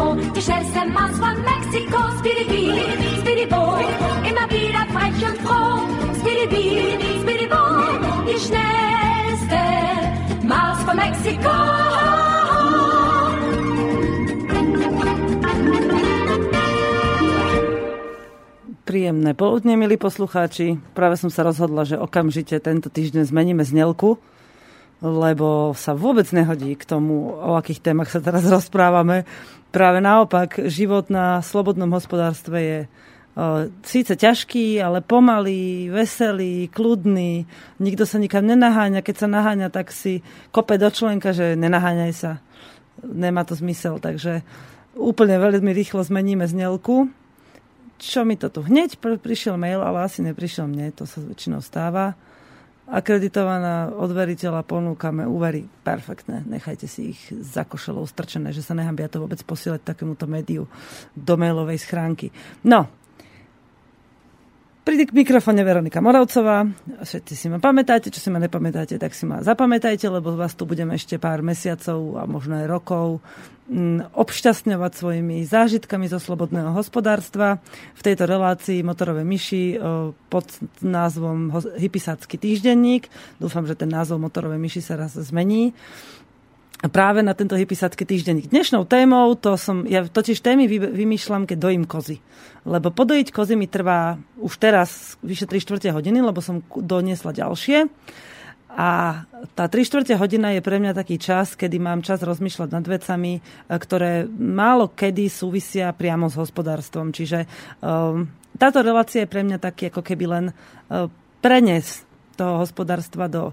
gros. Die schnellste Maus von Mexiko, Speedy Bee, Speedy Bo, immer wieder frech und froh. Speedy Bee, Speedy Bo, die schnellste Maus von Mexiko. Príjemné poludne, milí poslucháči. Práve som sa rozhodla, že okamžite tento týždeň zmeníme znelku lebo sa vôbec nehodí k tomu, o akých témach sa teraz rozprávame. Práve naopak, život na slobodnom hospodárstve je o, síce ťažký, ale pomalý, veselý, kľudný. Nikto sa nikam nenaháňa. Keď sa naháňa, tak si kope do členka, že nenaháňaj sa. Nemá to zmysel. Takže úplne veľmi rýchlo zmeníme znelku. Čo mi to tu hneď prišiel mail, ale asi neprišiel mne, to sa väčšinou stáva akreditovaná od veriteľa ponúkame úvery perfektné. Nechajte si ich za košelou strčené, že sa nehambia to vôbec posielať takémuto médiu do mailovej schránky. No, Príde k mikrofóne Veronika Moravcová. Všetci si ma pamätáte, čo si ma nepamätáte, tak si ma zapamätajte, lebo vás tu budeme ešte pár mesiacov a možno aj rokov mm, obšťastňovať svojimi zážitkami zo slobodného hospodárstva. V tejto relácii Motorové myši pod názvom Hypisácky týždenník. Dúfam, že ten názov Motorové myši sa raz zmení práve na tento hypisácky týždenník. Dnešnou témou, to som, ja totiž témy vy, vymýšľam, keď dojím kozy. Lebo podojiť kozy mi trvá už teraz vyše 3 čtvrte hodiny, lebo som doniesla ďalšie. A tá 3 čtvrte hodina je pre mňa taký čas, kedy mám čas rozmýšľať nad vecami, e, ktoré málo kedy súvisia priamo s hospodárstvom. Čiže um, táto relácia je pre mňa taký ako keby len uh, prenes toho hospodárstva do uh,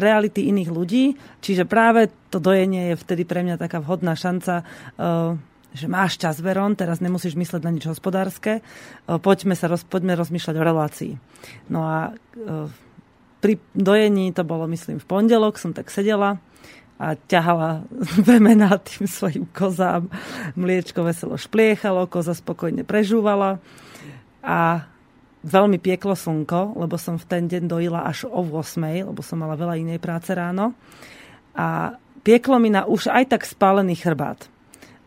reality iných ľudí. Čiže práve to dojenie je vtedy pre mňa taká vhodná šanca uh, že máš čas, Veron, teraz nemusíš mysleť na nič hospodárske, uh, poďme, sa roz, poďme rozmýšľať o relácii. No a pri dojení, to bolo myslím v pondelok, som tak sedela a ťahala vemena tým svojim kozám. Mliečko veselo špliechalo, koza spokojne prežúvala a veľmi pieklo slnko, lebo som v ten deň dojila až o 8, lebo som mala veľa inej práce ráno. A pieklo mi na už aj tak spálený chrbát.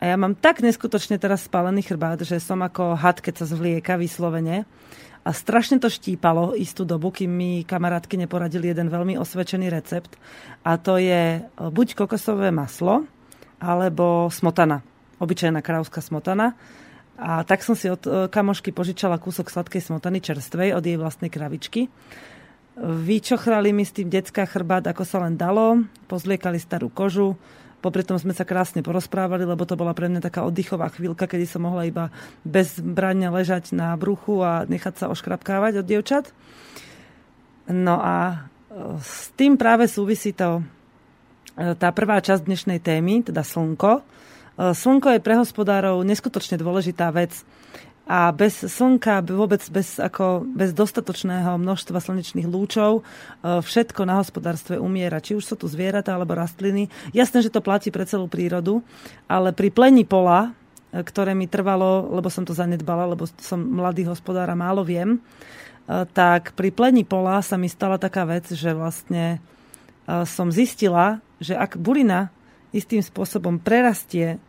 A ja mám tak neskutočne teraz spálený chrbát, že som ako had, keď sa zvlieka vyslovene. A strašne to štípalo istú dobu, kým mi kamarátky neporadili jeden veľmi osvedčený recept. A to je buď kokosové maslo, alebo smotana. Obyčajná kráľovská smotana a tak som si od e, kamošky požičala kúsok sladkej smotany čerstvej od jej vlastnej kravičky. Vyčochrali mi s tým detská chrbát, ako sa len dalo. Pozliekali starú kožu. Popri tom sme sa krásne porozprávali, lebo to bola pre mňa taká oddychová chvíľka, kedy som mohla iba bez brania ležať na bruchu a nechať sa oškrapkávať od dievčat. No a e, s tým práve súvisí to, e, tá prvá časť dnešnej témy, teda slnko, slnko je pre hospodárov neskutočne dôležitá vec a bez slnka, vôbec bez, ako, bez dostatočného množstva slnečných lúčov e, všetko na hospodárstve umiera. Či už sú tu zvieratá alebo rastliny. Jasné, že to platí pre celú prírodu, ale pri plení pola, e, ktoré mi trvalo, lebo som to zanedbala, lebo som mladý hospodár a málo viem, tak pri plení pola sa mi stala taká vec, že vlastne som zistila, že ak burina istým spôsobom prerastie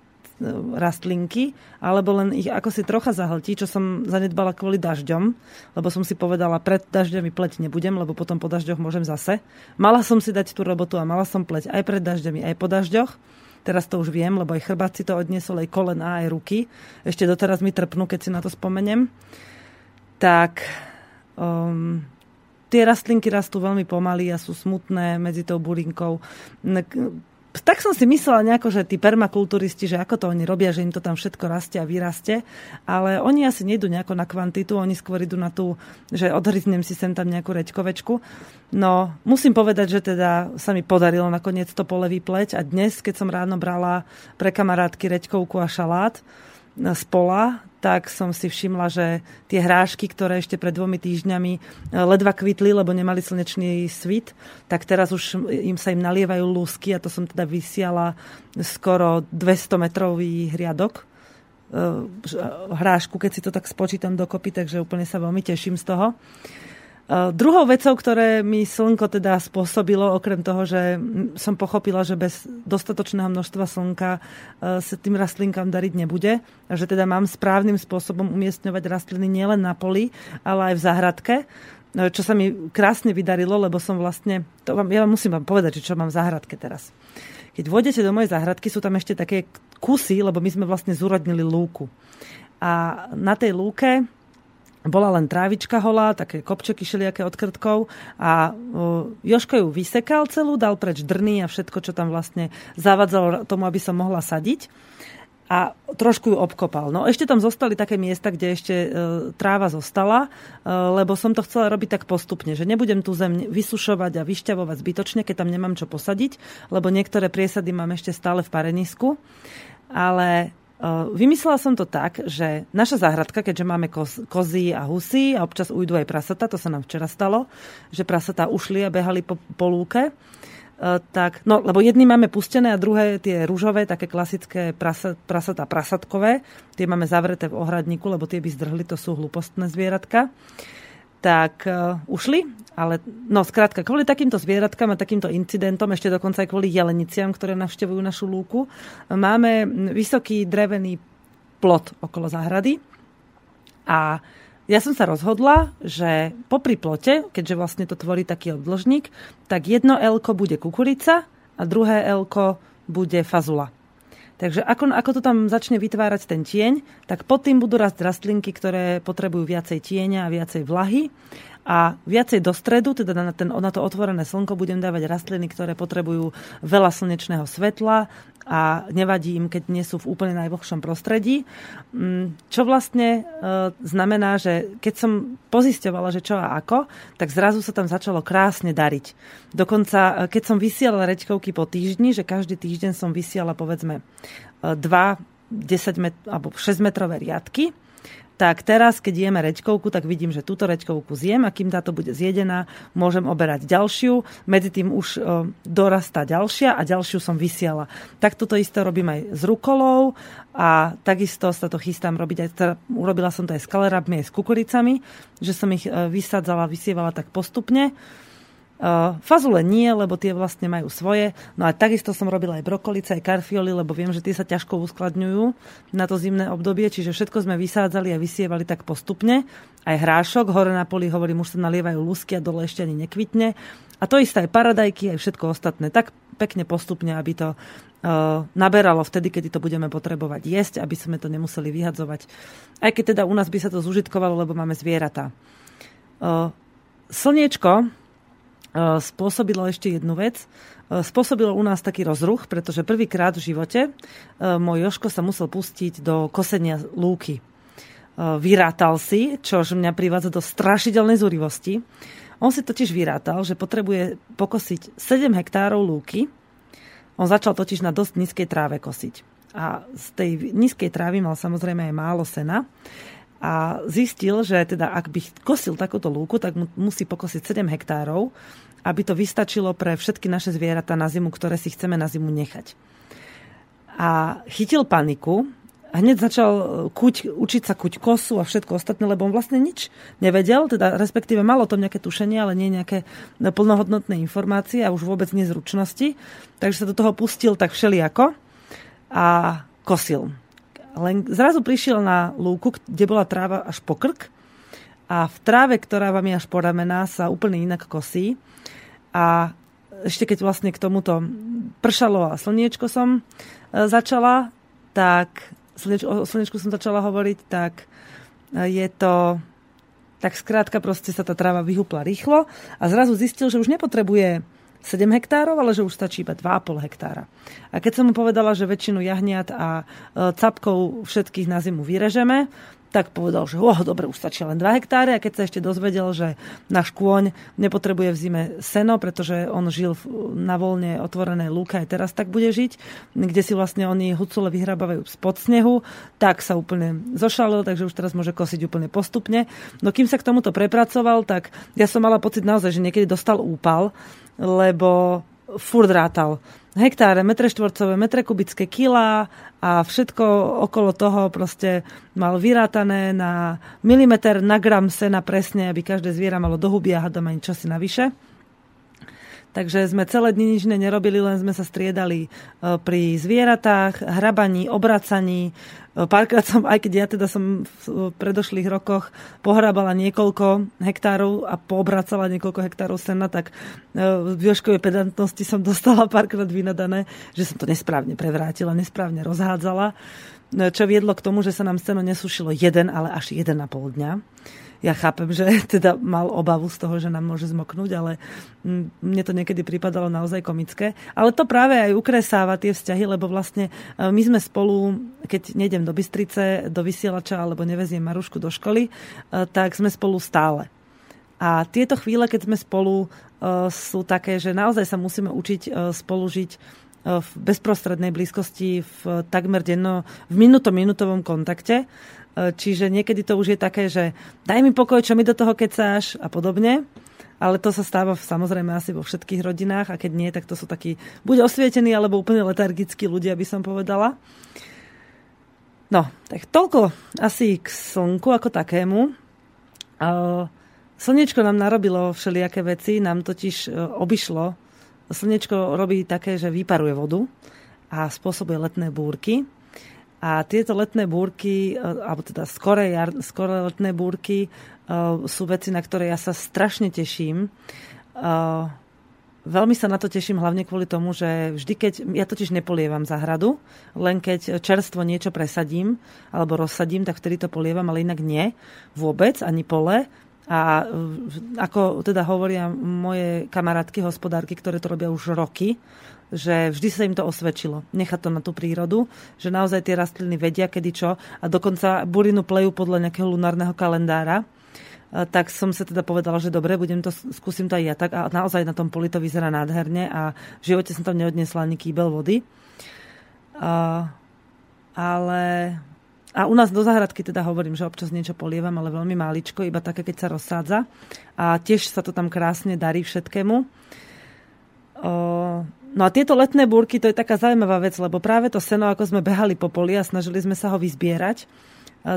rastlinky, alebo len ich ako si trocha zahltí, čo som zanedbala kvôli dažďom, lebo som si povedala, pred dažďami pleť nebudem, lebo potom po dažďoch môžem zase. Mala som si dať tú robotu a mala som pleť aj pred dažďami, aj po dažďoch. Teraz to už viem, lebo aj chrbát si to odniesol, aj kolena, aj ruky. Ešte doteraz mi trpnú, keď si na to spomeniem. Tak um, tie rastlinky rastú veľmi pomaly a sú smutné medzi tou burinkou tak som si myslela nejako, že tí permakulturisti, že ako to oni robia, že im to tam všetko rastie a vyrastie, ale oni asi nejdú nejako na kvantitu, oni skôr idú na tú, že odhryznem si sem tam nejakú reďkovečku. No, musím povedať, že teda sa mi podarilo nakoniec to pole vypleť a dnes, keď som ráno brala pre kamarátky reďkovku a šalát z tak som si všimla, že tie hrášky, ktoré ešte pred dvomi týždňami e, ledva kvitli, lebo nemali slnečný svit, tak teraz už im sa im nalievajú lúsky a to som teda vysiala skoro 200 metrový hriadok e, hrášku, keď si to tak spočítam dokopy, takže úplne sa veľmi teším z toho. Eh, druhou vecou, ktoré mi slnko teda spôsobilo, okrem toho, že som pochopila, že bez dostatočného množstva slnka eh, sa tým rastlinkám dariť nebude a že teda mám správnym spôsobom umiestňovať rastliny nielen na poli, ale aj v záhradke eh, čo sa mi krásne vydarilo, lebo som vlastne, to vám, ja vám musím vám povedať, čo mám v záhradke teraz. Keď vôjdete do mojej záhradky, sú tam ešte také kusy, lebo my sme vlastne zúrodnili lúku. A na tej lúke bola len trávička holá, také kopčeky šeliaké od krtkov a uh, Joško ju vysekal celú, dal preč drny a všetko, čo tam vlastne zavadzalo tomu, aby sa mohla sadiť a trošku ju obkopal. No ešte tam zostali také miesta, kde ešte e, tráva zostala, e, lebo som to chcela robiť tak postupne, že nebudem tú zem vysušovať a vyšťavovať zbytočne, keď tam nemám čo posadiť, lebo niektoré priesady mám ešte stále v parenisku. Ale Vymyslela som to tak, že naša záhradka, keďže máme koz, kozy a husy a občas ujdu aj prasata, to sa nám včera stalo, že prasata ušli a behali po, po lúke, tak, no, lebo jedny máme pustené a druhé tie rúžové, také klasické prasa, prasatá prasatkové, tie máme zavreté v ohradníku, lebo tie by zdrhli, to sú hlupostné zvieratka tak uh, ušli, ale no skrátka, kvôli takýmto zvieratkám a takýmto incidentom, ešte dokonca aj kvôli jeleniciam, ktoré navštevujú našu lúku, máme vysoký drevený plot okolo záhrady a ja som sa rozhodla, že popri plote, keďže vlastne to tvorí taký obdĺžnik, tak jedno elko bude kukurica a druhé elko bude fazula. Takže ako, ako to tam začne vytvárať ten tieň, tak pod tým budú rast rastlinky, ktoré potrebujú viacej tieňa a viacej vlahy a viacej do stredu, teda na, ten, na to otvorené slnko, budem dávať rastliny, ktoré potrebujú veľa slnečného svetla a nevadí im, keď nie sú v úplne najvlhšom prostredí. Mm, čo vlastne e, znamená, že keď som pozisťovala, že čo a ako, tak zrazu sa tam začalo krásne dariť. Dokonca, e, keď som vysielala reďkovky po týždni, že každý týždeň som vysiala povedzme e, dva 10 met- alebo 6 metrové riadky, tak teraz, keď jeme reďkovku, tak vidím, že túto reďkovku zjem a kým táto bude zjedená, môžem oberať ďalšiu. Medzi tým už e, dorastá ďalšia a ďalšiu som vysiala. Tak toto isté robím aj s rukolou a takisto sa to chystám robiť aj, teda urobila som to aj s kalerabmi, aj s kukuricami, že som ich e, vysadzala, vysievala tak postupne. Uh, fazule nie, lebo tie vlastne majú svoje. No a takisto som robila aj brokolice, aj karfioli, lebo viem, že tie sa ťažko uskladňujú na to zimné obdobie, čiže všetko sme vysádzali a vysievali tak postupne. Aj hrášok, hore na poli, hovorím, už sa nalievajú lusky a dole ešte ani nekvitne. A to isté aj paradajky, aj všetko ostatné. Tak pekne postupne, aby to uh, naberalo vtedy, kedy to budeme potrebovať jesť, aby sme to nemuseli vyhadzovať. Aj keď teda u nás by sa to zužitkovalo, lebo máme zvieratá. Uh, slniečko, Eh, spôsobilo ešte jednu vec. Eh, spôsobilo u nás taký rozruch, pretože prvýkrát v živote eh, môj Joško sa musel pustiť do kosenia lúky. Vyrátal si, čo mňa privádza do strašidelnej zúrivosti. On si totiž vyrátal, že potrebuje pokosiť 7 hektárov lúky. On začal totiž na dosť nízkej tráve kosiť. A z tej nízkej trávy mal samozrejme aj málo sena a zistil, že teda ak by kosil takúto lúku, tak mu musí pokosiť 7 hektárov, aby to vystačilo pre všetky naše zvieratá na zimu, ktoré si chceme na zimu nechať. A chytil paniku, a hneď začal kuť, učiť sa kuť kosu a všetko ostatné, lebo on vlastne nič nevedel, teda respektíve malo to nejaké tušenie, ale nie nejaké plnohodnotné informácie a už vôbec nezručnosti. Takže sa do toho pustil tak všelijako a kosil. Len zrazu prišiel na lúku, kde bola tráva až po krk a v tráve, ktorá vám je až po ramená, sa úplne inak kosí. A ešte keď vlastne k tomuto pršalo a slniečko som e, začala, tak slnieč, o slniečku som začala hovoriť, tak e, je to tak skrátka proste sa tá tráva vyhupla rýchlo a zrazu zistil, že už nepotrebuje 7 hektárov, ale že už stačí iba 2,5 hektára. A keď som mu povedala, že väčšinu jahniat a capkov všetkých na zimu vyrežeme, tak povedal, že oh, dobre, už stačí len 2 hektáre a keď sa ešte dozvedel, že náš kôň nepotrebuje v zime seno, pretože on žil na voľne otvorenej lúke, aj teraz tak bude žiť, kde si vlastne oni hucule vyhrabávajú spod snehu, tak sa úplne zošalil, takže už teraz môže kosiť úplne postupne. No kým sa k tomuto prepracoval, tak ja som mala pocit naozaj, že niekedy dostal úpal, lebo furt rátal hektáre, metre štvorcové, metre kubické kila a všetko okolo toho proste mal vyrátané na milimeter na gram sena presne, aby každé zviera malo do huby a hadom ani čosi navyše. Takže sme celé dni nič nerobili, len sme sa striedali e, pri zvieratách, hrabaní, obracaní. E, párkrát som, aj keď ja teda som v predošlých rokoch pohrábala niekoľko hektárov a poobracala niekoľko hektárov sena, tak v e, Joškovej pedantnosti som dostala párkrát vynadané, že som to nesprávne prevrátila, nesprávne rozhádzala, čo viedlo k tomu, že sa nám seno nesušilo jeden, ale až jeden na pol dňa ja chápem, že teda mal obavu z toho, že nám môže zmoknúť, ale mm, mne to niekedy pripadalo naozaj komické. Ale to práve aj ukresáva tie vzťahy, lebo vlastne e, my sme spolu, keď nejdem do Bystrice, do vysielača alebo neveziem Marušku do školy, e, tak sme spolu stále. A tieto chvíle, keď sme spolu, e, sú také, že naozaj sa musíme učiť spolu žiť v bezprostrednej blízkosti, v takmer denno, v minuto-minutovom kontakte. E, čiže niekedy to už je také, že daj mi pokoj, čo mi do toho kecáš a podobne. Ale to sa stáva samozrejme asi vo všetkých rodinách a keď nie, tak to sú takí buď osvietení alebo úplne letargickí ľudia, by som povedala. No, tak toľko asi k slnku ako takému. E, slnečko nám narobilo všelijaké veci, nám totiž e, obišlo. Slnečko robí také, že vyparuje vodu a spôsobuje letné búrky. A tieto letné búrky, e, alebo teda skoré, jar, skoré letné búrky, uh, sú veci, na ktoré ja sa strašne teším. Uh, veľmi sa na to teším hlavne kvôli tomu, že vždy, keď... Ja totiž nepolievam záhradu, len keď čerstvo niečo presadím alebo rozsadím, tak vtedy to polievam, ale inak nie. Vôbec, ani pole. A ako teda hovoria moje kamarátky, hospodárky, ktoré to robia už roky, že vždy sa im to osvedčilo. Nechať to na tú prírodu, že naozaj tie rastliny vedia, kedy čo a dokonca burinu plejú podľa nejakého lunárneho kalendára tak som sa teda povedala, že dobre, budem to, skúsim to aj ja tak a naozaj na tom poli to vyzerá nádherne a v živote som tam neodnesla ani kýbel vody. A, ale a u nás do záhradky teda hovorím, že občas niečo polievam, ale veľmi máličko, iba také, keď sa rozsádza. A tiež sa to tam krásne darí všetkému. O, No a tieto letné búrky, to je taká zaujímavá vec, lebo práve to seno, ako sme behali po poli a snažili sme sa ho vyzbierať,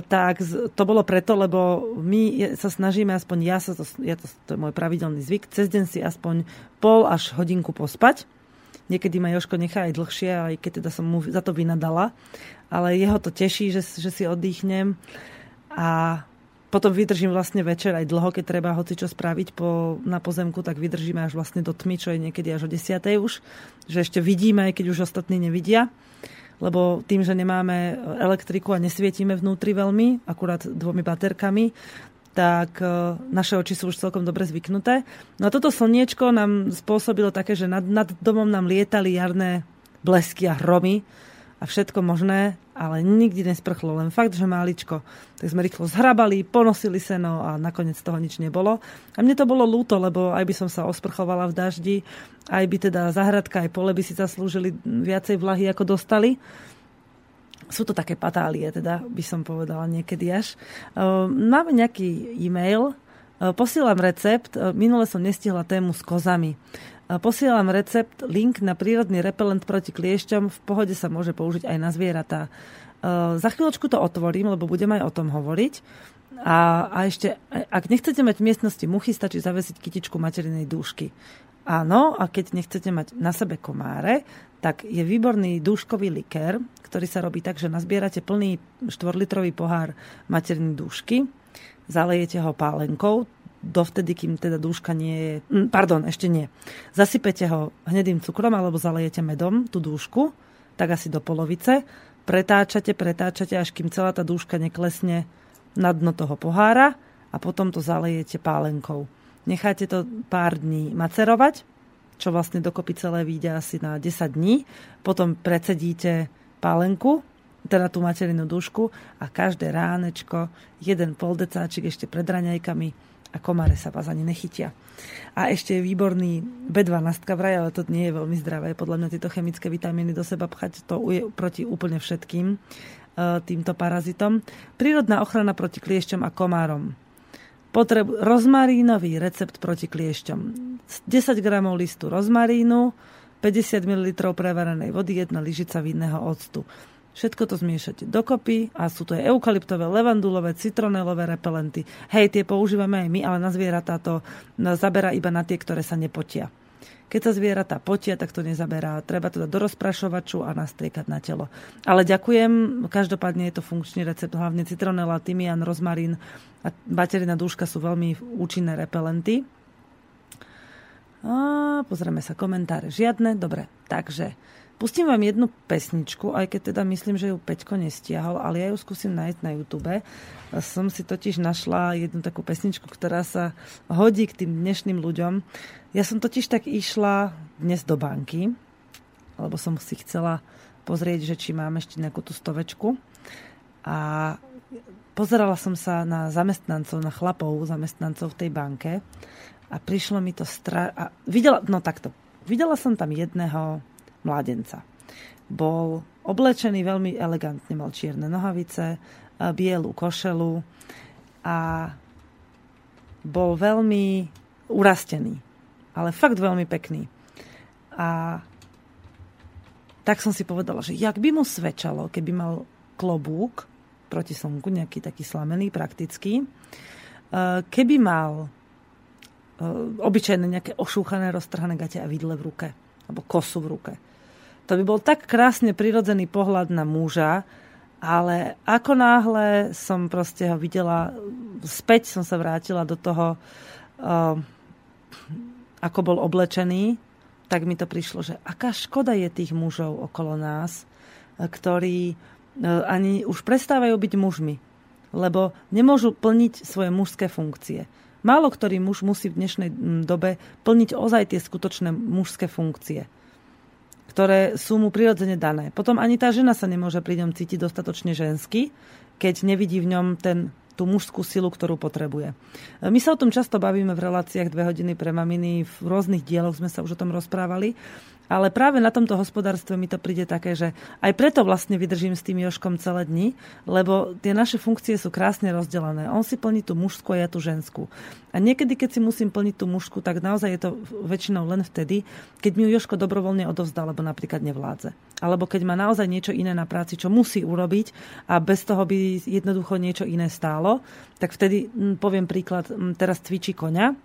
tak to bolo preto, lebo my sa snažíme, aspoň ja, sa to, ja to, to je môj pravidelný zvyk, cez deň si aspoň pol až hodinku pospať. Niekedy ma Joško nechá aj dlhšie, aj keď teda som mu za to vynadala. Ale jeho to teší, že, že si oddychnem. A potom vydržím vlastne večer aj dlho, keď treba hoci čo spraviť po, na pozemku, tak vydržíme až vlastne do tmy, čo je niekedy až o 10. už, že ešte vidíme, aj keď už ostatní nevidia lebo tým, že nemáme elektriku a nesvietime vnútri veľmi, akurát dvomi baterkami, tak e, naše oči sú už celkom dobre zvyknuté. No a toto slniečko nám spôsobilo také, že nad, nad domom nám lietali jarné blesky a hromy, a všetko možné, ale nikdy nesprchlo, len fakt, že máličko. Tak sme rýchlo zhrabali, ponosili seno a nakoniec toho nič nebolo. A mne to bolo lúto, lebo aj by som sa osprchovala v daždi, aj by teda zahradka, aj pole by si zaslúžili viacej vlahy, ako dostali. Sú to také patálie, teda by som povedala niekedy až. Ehm, máme nejaký e-mail, ehm, posielam recept, ehm, minule som nestihla tému s kozami. Posielam recept, link na prírodný repelent proti kliešťom. V pohode sa môže použiť aj na zvieratá. Za chvíľočku to otvorím, lebo budem aj o tom hovoriť. A, a ešte, ak nechcete mať v miestnosti muchy, stačí zavesiť kytičku materinej dúšky. Áno, a keď nechcete mať na sebe komáre, tak je výborný dúškový likér, ktorý sa robí tak, že nazbierate plný 4-litrový pohár maternej dúšky, zalejete ho pálenkou, dovtedy, kým teda dúška nie je... Mm, pardon, ešte nie. Zasypete ho hnedým cukrom alebo zalejete medom, tú dúšku, tak asi do polovice. Pretáčate, pretáčate, až kým celá tá dúška neklesne na dno toho pohára a potom to zalejete pálenkou. Necháte to pár dní macerovať, čo vlastne dokopy celé vyjde asi na 10 dní. Potom predsedíte pálenku, teda tú materinú dušku a každé ránečko jeden poldecáčik ešte pred raňajkami a komáre sa vás ani nechytia. A ešte výborný B12 vraj, ale to nie je veľmi zdravé. Podľa mňa tieto chemické vitamíny do seba pchať, to je proti úplne všetkým e, týmto parazitom. Prírodná ochrana proti kliešťom a komárom. Potreb, rozmarínový recept proti kliešťom. 10 gramov listu rozmarínu, 50 ml prevarenej vody, jedna lyžica vinného octu. Všetko to zmiešate dokopy a sú to aj eukalyptové, levandulové, citronelové repelenty. Hej, tie používame aj my, ale na zvieratá to zabera iba na tie, ktoré sa nepotia. Keď sa zvieratá potia, tak to nezaberá. Treba to dať do rozprašovaču a nastriekať na telo. Ale ďakujem, každopádne je to funkčný recept, hlavne citronela, tymian, rozmarín a baterina dúška sú veľmi účinné repelenty. A pozrieme sa, komentáre žiadne. Dobre, takže Pustím vám jednu pesničku, aj keď teda myslím, že ju Peťko nestiahol, ale ja ju skúsim nájsť na YouTube. Som si totiž našla jednu takú pesničku, ktorá sa hodí k tým dnešným ľuďom. Ja som totiž tak išla dnes do banky, lebo som si chcela pozrieť, že či mám ešte nejakú tú stovečku. A pozerala som sa na zamestnancov, na chlapov zamestnancov v tej banke a prišlo mi to stra... A videla, no takto, videla som tam jedného mladenca. Bol oblečený veľmi elegantne, mal čierne nohavice, bielu košelu a bol veľmi urastený, ale fakt veľmi pekný. A tak som si povedala, že jak by mu svedčalo, keby mal klobúk proti slnku, nejaký taký slamený, praktický, e, keby mal e, obyčajné nejaké ošúchané, roztrhané gate a vidle v ruke, alebo kosu v ruke. To by bol tak krásne prirodzený pohľad na muža, ale ako náhle som proste ho videla, späť som sa vrátila do toho, uh, ako bol oblečený, tak mi to prišlo, že aká škoda je tých mužov okolo nás, ktorí uh, ani už prestávajú byť mužmi, lebo nemôžu plniť svoje mužské funkcie. Málo ktorý muž musí v dnešnej dobe plniť ozaj tie skutočné mužské funkcie ktoré sú mu prirodzene dané. Potom ani tá žena sa nemôže pri ňom cítiť dostatočne žensky, keď nevidí v ňom ten tú mužskú silu, ktorú potrebuje. My sa o tom často bavíme v reláciách dve hodiny pre maminy, v rôznych dieloch sme sa už o tom rozprávali. Ale práve na tomto hospodárstve mi to príde také, že aj preto vlastne vydržím s tým Joškom celé dni, lebo tie naše funkcie sú krásne rozdelené. On si plní tú mužskú a ja tú ženskú. A niekedy, keď si musím plniť tú mužskú, tak naozaj je to väčšinou len vtedy, keď mi ju Joško dobrovoľne odovzdá, lebo napríklad nevládze. Alebo keď má naozaj niečo iné na práci, čo musí urobiť a bez toho by jednoducho niečo iné stálo, tak vtedy poviem príklad, teraz cvičí koňa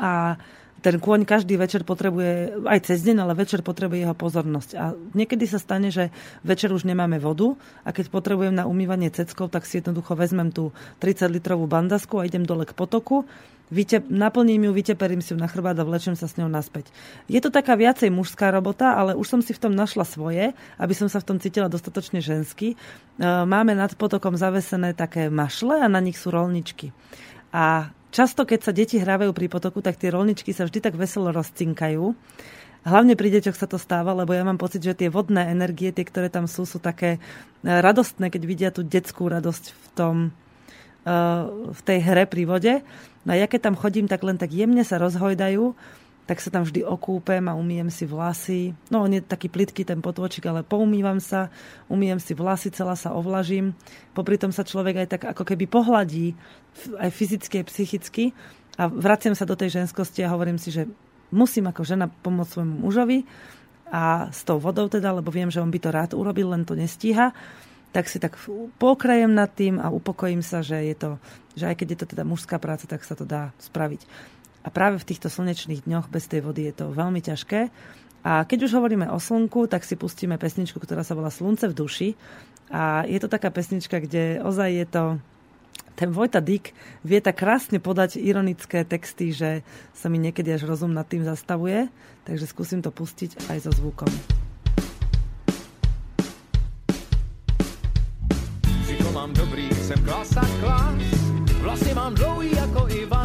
a ten kôň každý večer potrebuje, aj cez deň, ale večer potrebuje jeho pozornosť. A niekedy sa stane, že večer už nemáme vodu a keď potrebujem na umývanie ceckov, tak si jednoducho vezmem tú 30-litrovú bandasku a idem dole k potoku, vytep, naplním ju, vyteperím si ju na chrbát a vlečem sa s ňou naspäť. Je to taká viacej mužská robota, ale už som si v tom našla svoje, aby som sa v tom cítila dostatočne žensky. E, máme nad potokom zavesené také mašle a na nich sú rolničky. A často, keď sa deti hrávajú pri potoku, tak tie rolničky sa vždy tak veselo rozcinkajú. Hlavne pri deťoch sa to stáva, lebo ja mám pocit, že tie vodné energie, tie, ktoré tam sú, sú také e, radostné, keď vidia tú detskú radosť v tom, e, v tej hre pri vode. No a ja keď tam chodím, tak len tak jemne sa rozhojdajú tak sa tam vždy okúpem a umýjem si vlasy. No, on je taký plitký ten potôčik, ale poumývam sa, umýjem si vlasy, celá sa ovlažím. Popri tom sa človek aj tak ako keby pohladí, aj fyzicky, aj psychicky. A vraciam sa do tej ženskosti a hovorím si, že musím ako žena pomôcť svojmu mužovi a s tou vodou teda, lebo viem, že on by to rád urobil, len to nestíha tak si tak pokrajem nad tým a upokojím sa, že je to, že aj keď je to teda mužská práca, tak sa to dá spraviť. A práve v týchto slnečných dňoch bez tej vody je to veľmi ťažké. A keď už hovoríme o slnku, tak si pustíme pesničku, ktorá sa volá Slunce v duši. A je to taká pesnička, kde ozaj je to ten Vojta Dick vie tak krásne podať ironické texty, že sa mi niekedy až rozum nad tým zastavuje. Takže skúsim to pustiť aj so zvukom. mám dobrý, jsem klasa klas, vlasy mám dlouhý jako Ivan.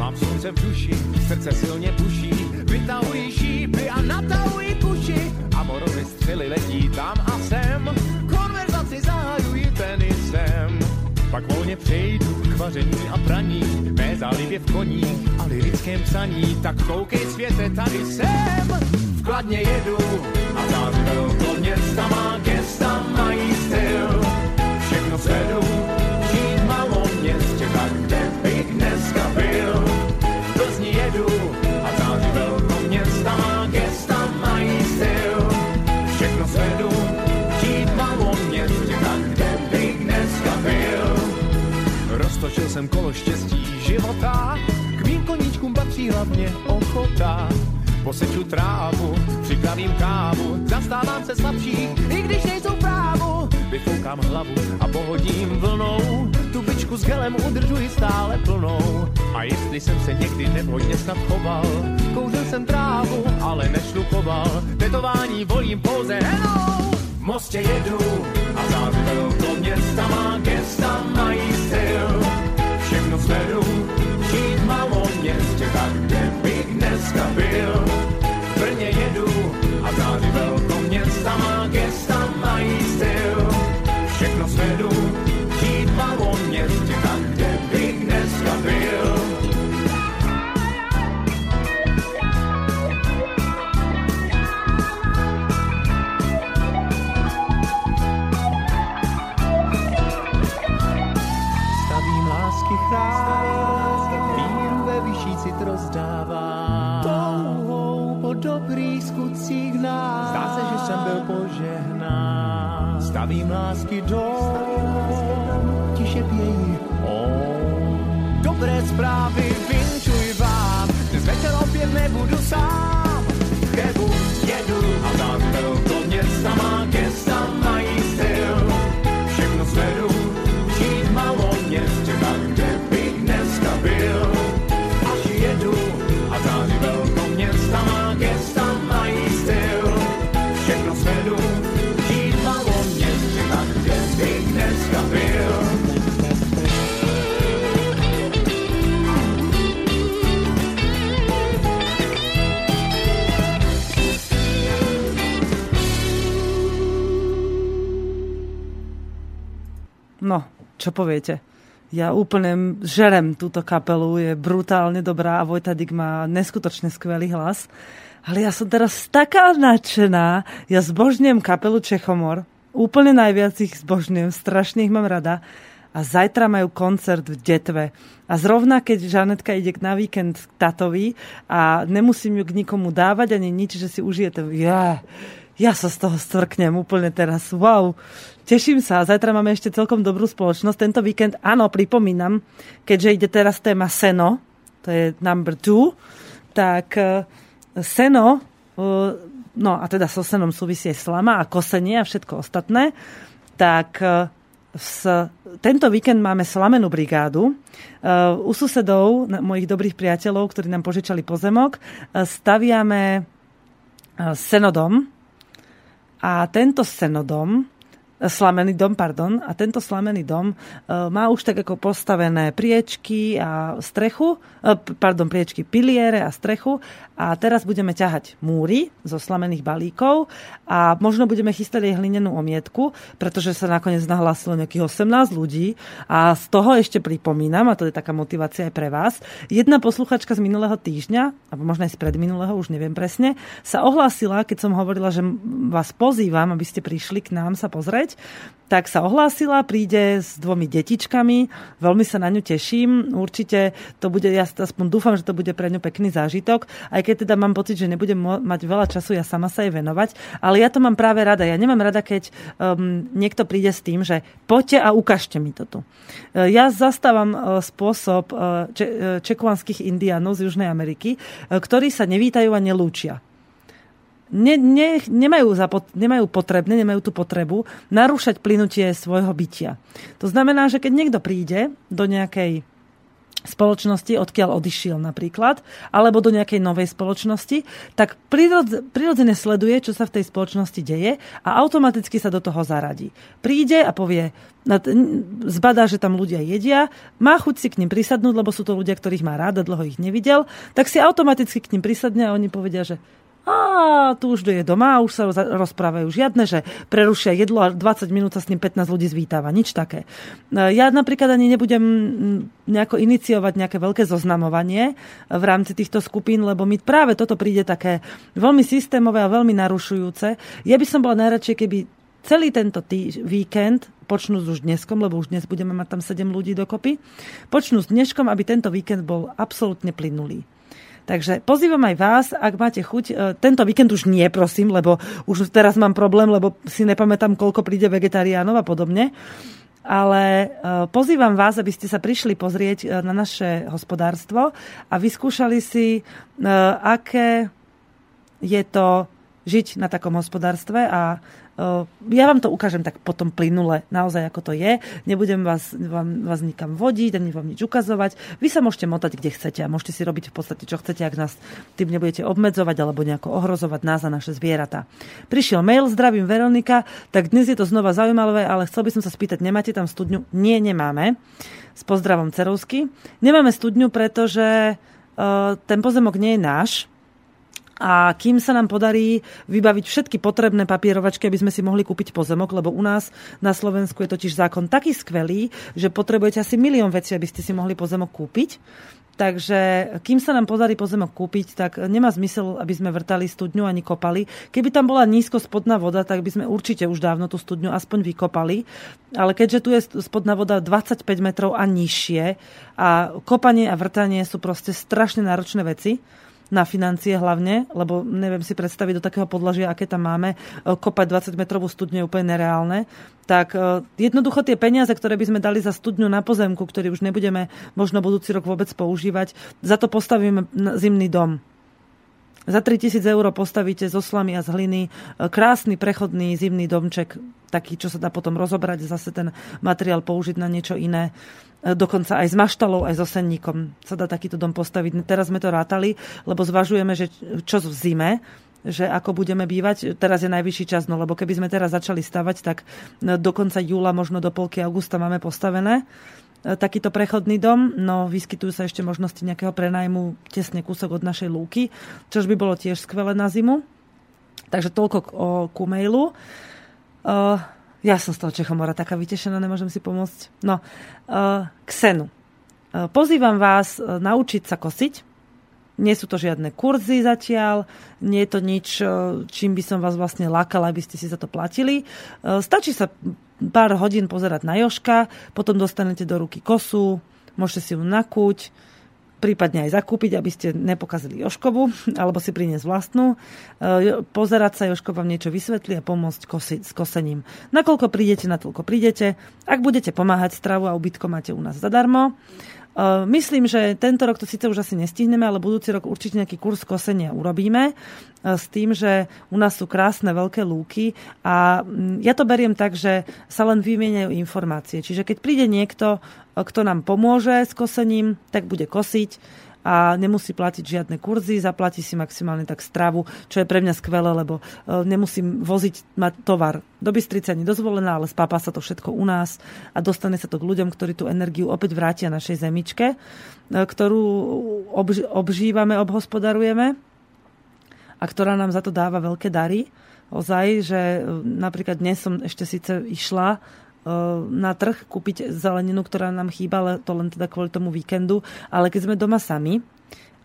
Mám slunce v duši, srdce silně puší, vytahují šípy a natahují kuši. A morovy střely letí tam a sem. Konverzaci zahajují tenisem. Pak volně přejdu k vaření a praní, mé zálibě v koní a lirickém psaní. Tak koukej světe, tady jsem, v Kladně jedu a záři velko města má gesta, mají styl. Všechno svedu, Poseču trávu, připravím kávu, zastávám se slabší, i když nejsou právu. Vyfoukám hlavu a pohodím vlnou, tu byčku s gelem udržuji stále plnou. A jestli jsem se někdy nevhodně snad choval, kouřil jsem trávu, ale nešlukoval, tetování volím pouze hello. V mostě jedu a záři velko města má gesta, mají styl. Všechno svedu, žít malom městě, tak kde bych dneska byl. Dobré zprávy čo poviete? Ja úplne žerem túto kapelu, je brutálne dobrá a Vojta Dig má neskutočne skvelý hlas. Ale ja som teraz taká nadšená, ja zbožňujem kapelu Čechomor, úplne najviac ich zbožňujem, strašne ich mám rada. A zajtra majú koncert v Detve. A zrovna keď Žanetka ide na víkend k tatovi a nemusím ju k nikomu dávať ani nič, že si užije to. Ja, ja sa z toho stvrknem úplne teraz. Wow, teším sa. Zajtra máme ešte celkom dobrú spoločnosť. Tento víkend, áno, pripomínam, keďže ide teraz téma seno, to je number two, tak eh, seno, eh, no a teda so senom súvisí aj slama a kosenie a všetko ostatné, tak eh, s, tento víkend máme slamenú brigádu. U susedov, mojich dobrých priateľov, ktorí nám požičali pozemok, staviame senodom, a tento senodom, slamený dom, pardon, a tento slamený dom e, má už tak ako postavené priečky a strechu, e, pardon, priečky, piliere a strechu a teraz budeme ťahať múry zo slamených balíkov a možno budeme chystať aj hlinenú omietku, pretože sa nakoniec nahlásilo nejakých 18 ľudí. A z toho ešte pripomínam, a to je taká motivácia aj pre vás, jedna posluchačka z minulého týždňa, alebo možno aj z predminulého, už neviem presne, sa ohlásila, keď som hovorila, že vás pozývam, aby ste prišli k nám sa pozrieť, tak sa ohlásila, príde s dvomi detičkami, veľmi sa na ňu teším, určite to bude, ja aspoň dúfam, že to bude pre ňu pekný zážitok, aj keď teda mám pocit, že nebudem mať veľa času ja sama sa jej venovať, ale ja to mám práve rada. Ja nemám rada, keď um, niekto príde s tým, že poďte a ukážte mi to tu. E, Ja zastávam e, spôsob e, če- čekuanských indiánov z Južnej Ameriky, e, ktorí sa nevítajú a nelúčia ne, ne, nemajú, zapot, nemajú potrebné, nemajú tú potrebu narúšať plynutie svojho bytia. To znamená, že keď niekto príde do nejakej spoločnosti, odkiaľ odišiel napríklad, alebo do nejakej novej spoločnosti, tak prirodzene sleduje, čo sa v tej spoločnosti deje a automaticky sa do toho zaradí. Príde a povie, zbadá, že tam ľudia jedia, má chuť si k ním prisadnúť, lebo sú to ľudia, ktorých má rád a dlho ich nevidel, tak si automaticky k ním prisadne a oni povedia, že a tu už je doma a už sa rozprávajú žiadne, že prerušia jedlo a 20 minút sa s ním 15 ľudí zvítáva. Nič také. E, ja napríklad ani nebudem nejako iniciovať nejaké veľké zoznamovanie v rámci týchto skupín, lebo mi práve toto príde také veľmi systémové a veľmi narušujúce. Ja by som bola najradšej, keby celý tento tý, víkend, počnú už dneskom, lebo už dnes budeme mať tam 7 ľudí dokopy, počnú s dneškom, aby tento víkend bol absolútne plynulý. Takže pozývam aj vás, ak máte chuť. E, tento víkend už nie, prosím, lebo už teraz mám problém, lebo si nepamätám, koľko príde vegetariánov a podobne. Ale e, pozývam vás, aby ste sa prišli pozrieť e, na naše hospodárstvo a vyskúšali si, aké je to žiť na takom hospodárstve a ja vám to ukážem tak potom plynule, naozaj ako to je. Nebudem vás, vám, vás nikam vodiť, ani vám nič ukazovať. Vy sa môžete motať, kde chcete a môžete si robiť v podstate, čo chcete, ak nás tým nebudete obmedzovať alebo nejako ohrozovať nás a naše zvieratá. Prišiel mail, zdravím Veronika, tak dnes je to znova zaujímavé, ale chcel by som sa spýtať, nemáte tam studňu? Nie, nemáme. S pozdravom Cerovsky. Nemáme studňu, pretože uh, ten pozemok nie je náš, a kým sa nám podarí vybaviť všetky potrebné papierovačky, aby sme si mohli kúpiť pozemok, lebo u nás na Slovensku je totiž zákon taký skvelý, že potrebujete asi milión vecí, aby ste si mohli pozemok kúpiť. Takže kým sa nám podarí pozemok kúpiť, tak nemá zmysel, aby sme vrtali studňu ani kopali. Keby tam bola nízko spodná voda, tak by sme určite už dávno tú studňu aspoň vykopali. Ale keďže tu je spodná voda 25 metrov a nižšie a kopanie a vrtanie sú proste strašne náročné veci, na financie hlavne, lebo neviem si predstaviť do takého podlažia, aké tam máme, e, kopať 20 metrovú studňu je úplne nereálne. Tak e, jednoducho tie peniaze, ktoré by sme dali za studňu na pozemku, ktorý už nebudeme možno budúci rok vôbec používať, za to postavíme zimný dom. Za 3000 eur postavíte zo slamy a z hliny e, krásny prechodný zimný domček, taký, čo sa dá potom rozobrať, zase ten materiál použiť na niečo iné. E, dokonca aj s maštalou, aj so senníkom sa dá takýto dom postaviť. Teraz sme to rátali, lebo zvažujeme, že čo v zime, že ako budeme bývať. Teraz je najvyšší čas, no lebo keby sme teraz začali stavať, tak e, do konca júla, možno do polky augusta máme postavené takýto prechodný dom, no vyskytujú sa ešte možnosti nejakého prenajmu tesne kúsok od našej lúky, čož by bolo tiež skvelé na zimu. Takže toľko k, o, ku mailu. Uh, ja som z toho Čechomora taká vytešená, nemôžem si pomôcť. No, uh, k senu. Uh, pozývam vás naučiť sa kosiť. Nie sú to žiadne kurzy zatiaľ, nie je to nič, čím by som vás vlastne lákala, aby ste si za to platili. Stačí sa pár hodín pozerať na Joška, potom dostanete do ruky kosu, môžete si ju nakúť, prípadne aj zakúpiť, aby ste nepokazili Joškovu, alebo si priniesť vlastnú. E, pozerať sa, Joško vám niečo vysvetlí a pomôcť kosi, s kosením. Nakoľko prídete, natoľko prídete. Ak budete pomáhať, stravu a ubytko máte u nás zadarmo. E, myslím, že tento rok to síce už asi nestihneme, ale budúci rok určite nejaký kurz kosenia urobíme e, s tým, že u nás sú krásne veľké lúky a mm, ja to beriem tak, že sa len vymieňajú informácie. Čiže keď príde niekto, kto nám pomôže s kosením, tak bude kosiť a nemusí platiť žiadne kurzy, zaplatí si maximálne tak stravu, čo je pre mňa skvelé, lebo e, nemusím voziť mať tovar do Bystrice ani dozvolená, ale spápa sa to všetko u nás a dostane sa to k ľuďom, ktorí tú energiu opäť vrátia našej zemičke, e, ktorú obž- obžívame, obhospodarujeme a ktorá nám za to dáva veľké dary. Ozaj, že e, napríklad dnes som ešte síce išla na trh kúpiť zeleninu, ktorá nám chýba, ale to len teda kvôli tomu víkendu. Ale keď sme doma sami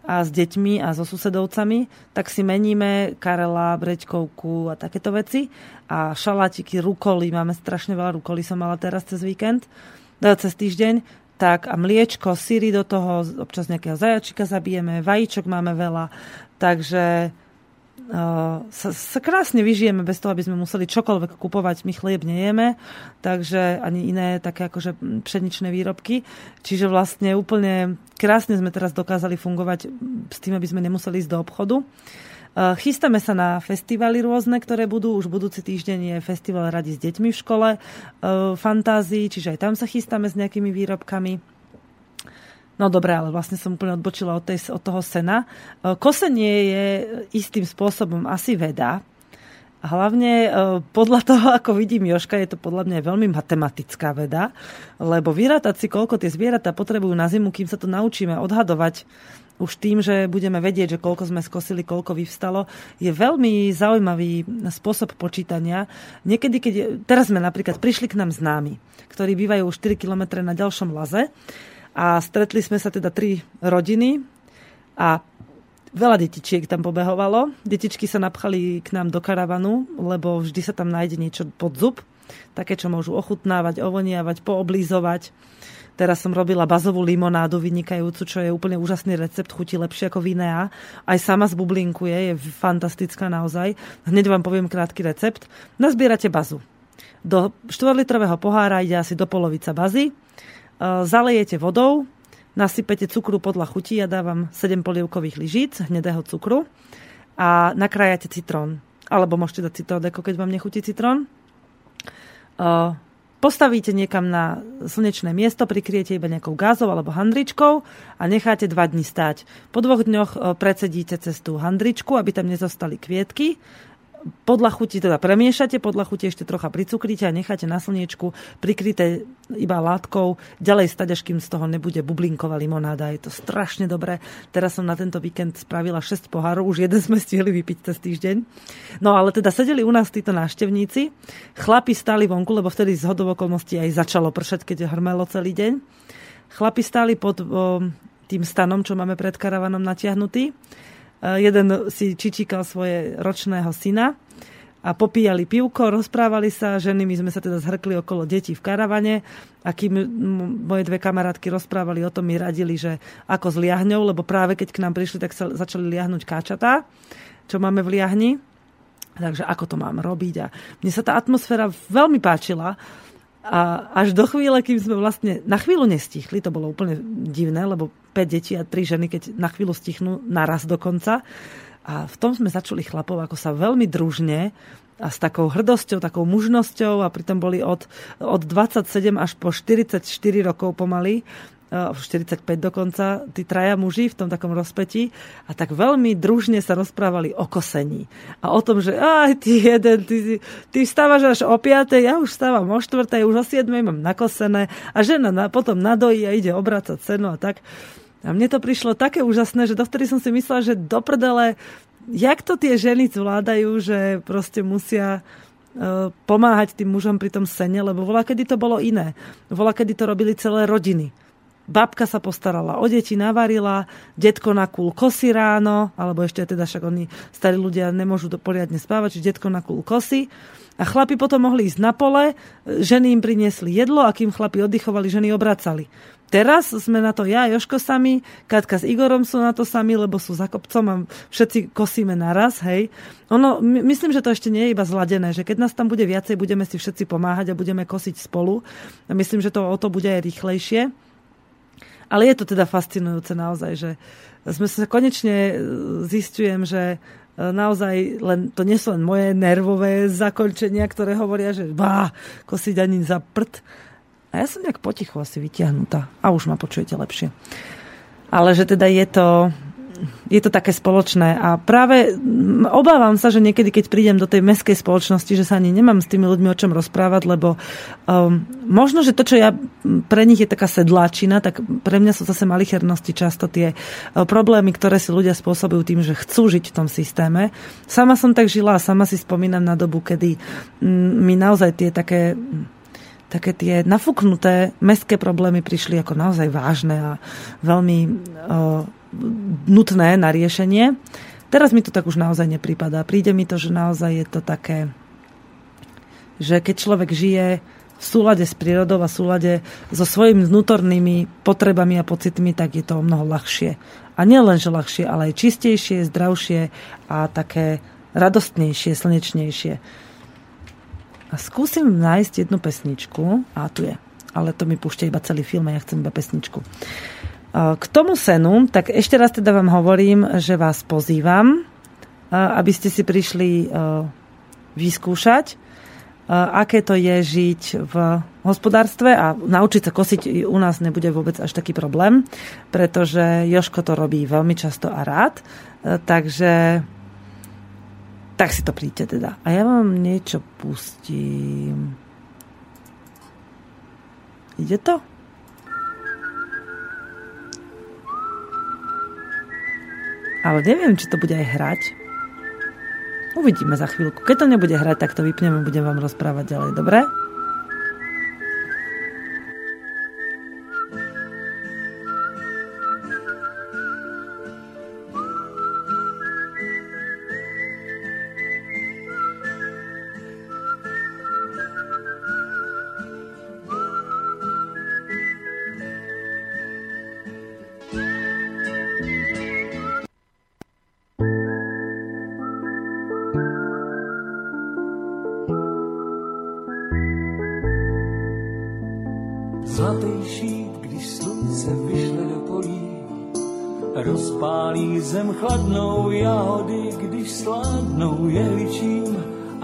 a s deťmi a so susedovcami, tak si meníme karela, breďkovku a takéto veci. A šalátiky, rukoly, máme strašne veľa rukoly, som mala teraz cez víkend, e, cez týždeň, tak a mliečko, syry do toho, občas nejakého zajačika zabijeme, vajíčok máme veľa, takže sa, sa krásne vyžijeme bez toho, aby sme museli čokoľvek kupovať. My chlieb nejeme, takže ani iné také akože pšeničné výrobky. Čiže vlastne úplne krásne sme teraz dokázali fungovať s tým, aby sme nemuseli ísť do obchodu. Chystáme sa na festivaly rôzne, ktoré budú. Už budúci týždeň je festival Radi s deťmi v škole, fantázii, čiže aj tam sa chystáme s nejakými výrobkami. No dobré, ale vlastne som úplne odbočila od, tej, od toho sena. E, kosenie je istým spôsobom asi veda. Hlavne e, podľa toho, ako vidím Joška, je to podľa mňa veľmi matematická veda, lebo vyrátať si, koľko tie zvieratá potrebujú na zimu, kým sa to naučíme odhadovať už tým, že budeme vedieť, že koľko sme skosili, koľko vyvstalo, je veľmi zaujímavý spôsob počítania. Niekedy, keď... Teraz sme napríklad prišli k nám známi, ktorí bývajú 4 km na ďalšom laze a stretli sme sa teda tri rodiny a veľa detičiek tam pobehovalo. Detičky sa napchali k nám do karavanu, lebo vždy sa tam nájde niečo pod zub. Také, čo môžu ochutnávať, ovoniavať, pooblízovať. Teraz som robila bazovú limonádu vynikajúcu, čo je úplne úžasný recept, chutí lepšie ako vinea. Aj sama zbublinkuje, je fantastická naozaj. Hneď vám poviem krátky recept. Nazbierate bazu. Do 4-litrového pohára ide asi do polovica bazy zalejete vodou, nasypete cukru podľa chuti, ja dávam 7 polievkových lyžíc hnedého cukru a nakrájate citrón. Alebo môžete dať citrodeko, keď vám nechutí citrón. Eh, postavíte niekam na slnečné miesto, prikriete iba nejakou gázou alebo handričkou a necháte dva dní stáť. Po dvoch dňoch eh, precedíte cez tú handričku, aby tam nezostali kvietky podľa chuti teda premiešate, podľa chuti ešte trocha pricukríte a necháte na slniečku prikryté iba látkou, ďalej stať, až kým z toho nebude bublinková limonáda. Je to strašne dobré. Teraz som na tento víkend spravila 6 pohárov, už jeden sme stihli vypiť cez týždeň. No ale teda sedeli u nás títo návštevníci, chlapi stáli vonku, lebo vtedy z hodov okolností aj začalo pršať, keď hrmelo celý deň. Chlapi stáli pod o, tým stanom, čo máme pred karavanom natiahnutý jeden si čičíkal svoje ročného syna a popíjali pivko, rozprávali sa, ženy, my sme sa teda zhrkli okolo detí v karavane a kým moje dve kamarátky rozprávali o tom, mi radili, že ako s liahňou, lebo práve keď k nám prišli, tak sa začali liahnuť káčatá, čo máme v liahni. Takže ako to mám robiť? A mne sa tá atmosféra veľmi páčila, a až do chvíle, kým sme vlastne na chvíľu nestichli, to bolo úplne divné, lebo 5 detí a 3 ženy, keď na chvíľu stichnú, naraz dokonca. A v tom sme začuli chlapov, ako sa veľmi družne a s takou hrdosťou, takou mužnosťou a pritom boli od, od 27 až po 44 rokov pomaly 45 dokonca, tí traja muži v tom takom rozpetí a tak veľmi družne sa rozprávali o kosení. A o tom, že aj ty jeden, ty, ty vstávaš až o 5, ja už vstávam o 4, už o 7 mám nakosené a žena na, potom nadojí a ide obrácať cenu a tak. A mne to prišlo také úžasné, že dovtedy som si myslela, že do prdele, jak to tie ženy zvládajú, že proste musia e, pomáhať tým mužom pri tom sene, lebo volá, kedy to bolo iné. Volá, kedy to robili celé rodiny babka sa postarala o deti, navarila, detko nakul kosy ráno, alebo ešte teda však oni, starí ľudia, nemôžu to poriadne spávať, čiže detko nakul kosy. A chlapi potom mohli ísť na pole, ženy im priniesli jedlo a kým chlapi oddychovali, ženy obracali. Teraz sme na to ja, Joško sami, Katka s Igorom sú na to sami, lebo sú za kopcom a všetci kosíme naraz, hej. Ono, my, myslím, že to ešte nie je iba zladené, že keď nás tam bude viacej, budeme si všetci pomáhať a budeme kosiť spolu. A myslím, že to o to bude aj rýchlejšie. Ale je to teda fascinujúce naozaj, že sme sa konečne e, zistujem, že e, naozaj len, to nie sú len moje nervové zakončenia, ktoré hovoria, že bá, kosiť ani za prd. A ja som nejak potichu asi vytiahnutá. A už ma počujete lepšie. Ale že teda je to, je to také spoločné a práve obávam sa, že niekedy, keď prídem do tej meskej spoločnosti, že sa ani nemám s tými ľuďmi o čom rozprávať, lebo um, možno, že to, čo ja pre nich je taká sedláčina, tak pre mňa sú zase malichernosti často tie uh, problémy, ktoré si ľudia spôsobujú tým, že chcú žiť v tom systéme. Sama som tak žila a sama si spomínam na dobu, kedy mi naozaj tie také také tie nafúknuté mestské problémy prišli ako naozaj vážne a veľmi uh, nutné na riešenie. Teraz mi to tak už naozaj nepripadá. Príde mi to, že naozaj je to také, že keď človek žije v súlade s prírodou a v súlade so svojimi vnútornými potrebami a pocitmi, tak je to o mnoho ľahšie. A nie len, že ľahšie, ale aj čistejšie, zdravšie a také radostnejšie, slnečnejšie. A skúsim nájsť jednu pesničku. A tu je. Ale to mi púšťa iba celý film a ja chcem iba pesničku. K tomu senu, tak ešte raz teda vám hovorím, že vás pozývam, aby ste si prišli vyskúšať, aké to je žiť v hospodárstve a naučiť sa kosiť u nás nebude vôbec až taký problém, pretože Joško to robí veľmi často a rád. Takže tak si to príďte teda. A ja vám niečo pustím. Ide to? Ale neviem, či to bude aj hrať. Uvidíme za chvíľku. Keď to nebude hrať, tak to vypneme, budem vám rozprávať ďalej. Dobre?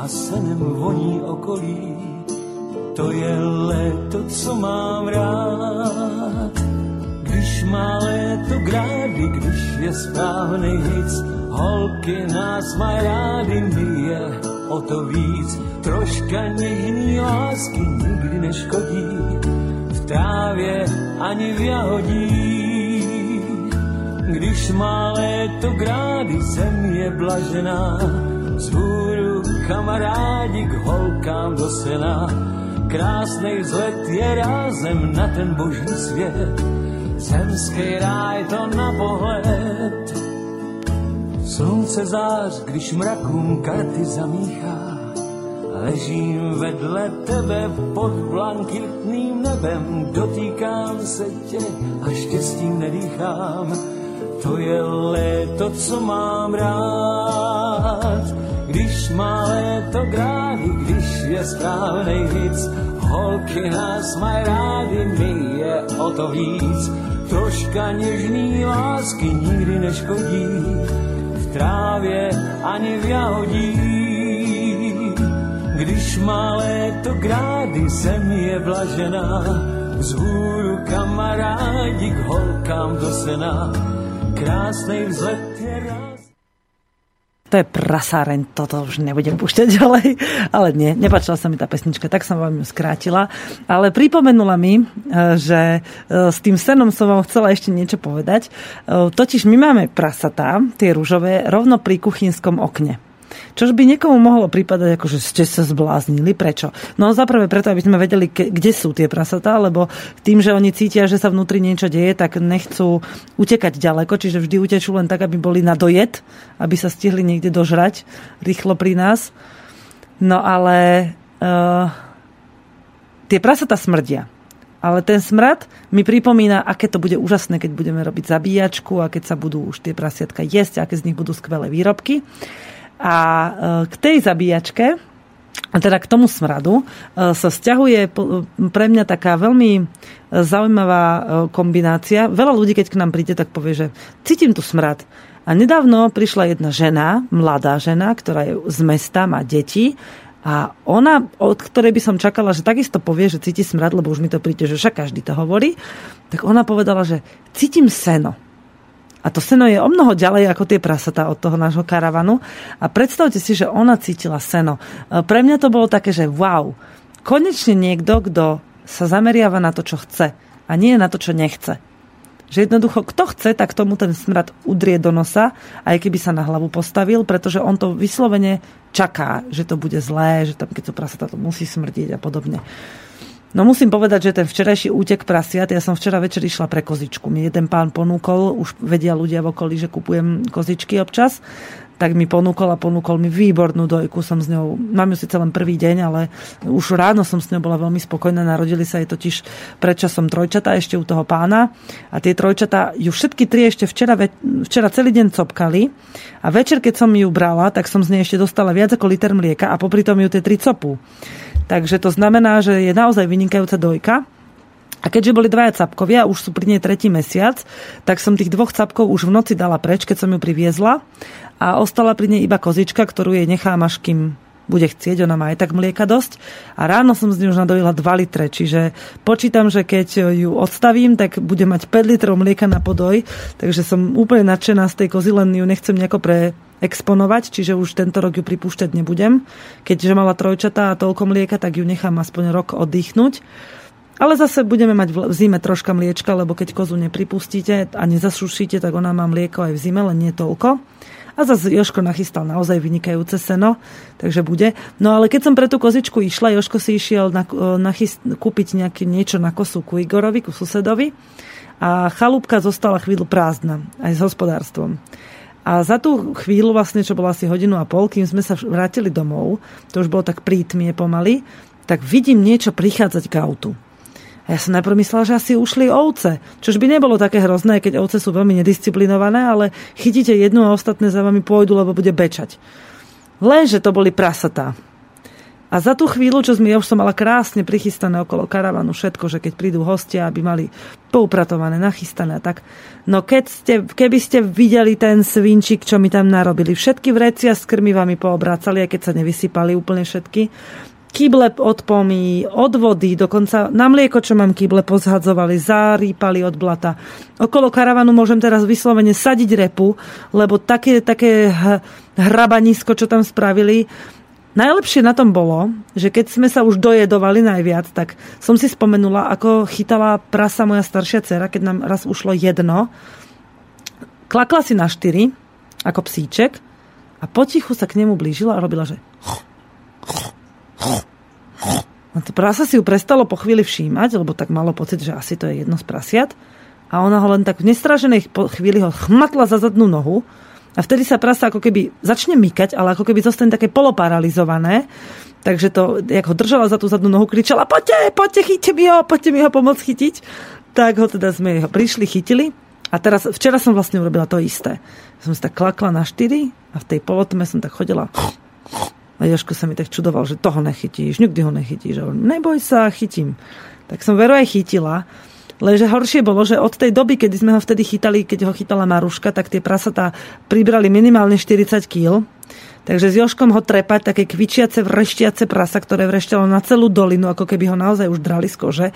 A senem voní okolí. To je léto, co mám rád. Když má léto grády, když je správný hic, holky nás mají rády, my je o to víc. Troška něžný lásky nikdy neškodí, v trávě ani v jahodí když má léto grády, zem je blažená. Vzhůru kamarádi k holkám do sena. Krásnej vzlet je rázem na ten boží svět. Zemský ráj to na pohled. Slunce zář, když mrakům karty zamíchá. Ležím vedle tebe pod blankitným nebem, dotýkám se tě a štěstím nedýchám to je léto, co mám rád. Když má léto grády, když je správnej hic, holky nás mají rády, my je o to víc. Troška něžný lásky nikdy neškodí, v trávě ani v jahodí. Když má léto grády, zem je blažená, vzhůru kamarádi k holkám do sena krásnej vzlet. To je prasáreň, toto už nebudem púšťať ďalej. Ale nie, nepačila sa mi tá pesnička, tak som vám ju skrátila. Ale pripomenula mi, e, že e, s tým senom som vám chcela ešte niečo povedať. E, totiž my máme prasatá, tie rúžové, rovno pri kuchynskom okne. Čož by niekomu mohlo prípadať, ako že ste sa zbláznili. Prečo? No zaprvé preto, aby sme vedeli, kde sú tie prasatá, lebo tým, že oni cítia, že sa vnútri niečo deje, tak nechcú utekať ďaleko, čiže vždy utečú len tak, aby boli na dojed, aby sa stihli niekde dožrať rýchlo pri nás. No ale uh, tie prasatá smrdia. Ale ten smrad mi pripomína, aké to bude úžasné, keď budeme robiť zabíjačku a keď sa budú už tie prasiatka jesť, aké z nich budú skvelé výrobky. A e, k tej zabíjačke, teda k tomu smradu, e, sa stiahuje pre mňa taká veľmi e, zaujímavá kombinácia. Veľa ľudí, keď k nám príde, tak povie, že cítim tu smrad. A nedávno prišla jedna žena, mladá žena, ktorá je z mesta, má deti a ona, od ktorej by som čakala, že takisto povie, že cíti smrad, lebo už mi to príde, že však každý to hovorí, tak ona povedala, že cítim seno. A to seno je o mnoho ďalej ako tie prasatá od toho nášho karavanu. A predstavte si, že ona cítila seno. E, pre mňa to bolo také, že wow, konečne niekto, kto sa zameriava na to, čo chce a nie na to, čo nechce. Že jednoducho, kto chce, tak tomu ten smrad udrie do nosa, aj keby sa na hlavu postavil, pretože on to vyslovene čaká, že to bude zlé, že tam, keď to prasatá, to musí smrdiť a podobne. No musím povedať, že ten včerajší útek prasiat, ja som včera večer išla pre kozičku. Mi jeden pán ponúkol, už vedia ľudia v okolí, že kupujem kozičky občas, tak mi ponúkol a ponúkol mi výbornú dojku. Som s ňou, mám ju síce len prvý deň, ale už ráno som s ňou bola veľmi spokojná. Narodili sa jej totiž predčasom trojčata ešte u toho pána. A tie trojčata ju všetky tri ešte včera, včera celý deň copkali. A večer, keď som ju brala, tak som z nej ešte dostala viac ako liter mlieka a popri tom ju tie tri copu. Takže to znamená, že je naozaj vynikajúca dojka. A keďže boli dvaja capkovia, už sú pri nej tretí mesiac, tak som tých dvoch capkov už v noci dala preč, keď som ju priviezla a ostala pri nej iba kozička, ktorú jej nechám až kým bude chcieť, ona má aj tak mlieka dosť. A ráno som z nej už nadojila 2 litre, čiže počítam, že keď ju odstavím, tak bude mať 5 litrov mlieka na podoj, takže som úplne nadšená z tej kozy, len ju nechcem nejako pre exponovať, čiže už tento rok ju pripúšťať nebudem. Keďže mala trojčatá a toľko mlieka, tak ju nechám aspoň rok oddychnúť. Ale zase budeme mať v zime troška mliečka, lebo keď kozu nepripustíte a nezasušíte, tak ona má mlieko aj v zime, len nie toľko. A zase Joško nachystal naozaj vynikajúce seno, takže bude. No ale keď som pre tú kozičku išla, Joško si išiel na, nachyst, kúpiť nejaké, niečo na kosu ku Igorovi, ku susedovi a chalúbka zostala chvíľu prázdna, aj s hospodárstvom. A za tú chvíľu, vlastne, čo bola asi hodinu a pol, kým sme sa vrátili domov, to už bolo tak prítmie pomaly, tak vidím niečo prichádzať k autu. Ja som najprv myslela, že asi ušli ovce. Čož by nebolo také hrozné, keď ovce sú veľmi nedisciplinované, ale chytíte jednu a ostatné za vami pôjdu, lebo bude bečať. Lenže to boli prasatá. A za tú chvíľu, čo sme, ja už som mala krásne prichystané okolo karavanu všetko, že keď prídu hostia, aby mali poupratované, nachystané tak. No keď ste, keby ste videli ten svinčík, čo mi tam narobili, všetky vrecia s krmivami poobracali, aj keď sa nevysypali úplne všetky, kyble od pomy, od vody, dokonca na mlieko, čo mám kyble, pozhadzovali, zarýpali od blata. Okolo karavanu môžem teraz vyslovene sadiť repu, lebo také, také hrabanisko, čo tam spravili, Najlepšie na tom bolo, že keď sme sa už dojedovali najviac, tak som si spomenula, ako chytala prasa moja staršia dcera, keď nám raz ušlo jedno. Klakla si na štyri, ako psíček, a potichu sa k nemu blížila a robila, že No to prasa si ju prestalo po chvíli všímať, lebo tak malo pocit, že asi to je jedno z prasiat. A ona ho len tak v nestraženej chvíli ho chmatla za zadnú nohu a vtedy sa prasa ako keby začne mykať, ale ako keby zostane také poloparalizované. Takže to, jak ho držala za tú zadnú nohu, kričala, poďte, poďte, chyťte mi ho, poďte mi ho pomôcť chytiť. Tak ho teda sme ho prišli, chytili. A teraz, včera som vlastne urobila to isté. Som si tak klakla na štyri a v tej polotme som tak chodila a Joško sa mi tak čudoval, že toho nechytíš, nikdy ho nechytíš. A neboj sa, chytím. Tak som veru aj chytila. Lenže horšie bolo, že od tej doby, kedy sme ho vtedy chytali, keď ho chytala Maruška, tak tie prasatá pribrali minimálne 40 kg. Takže s Joškom ho trepať, také kvičiace, vreštiace prasa, ktoré vrešťalo na celú dolinu, ako keby ho naozaj už drali z kože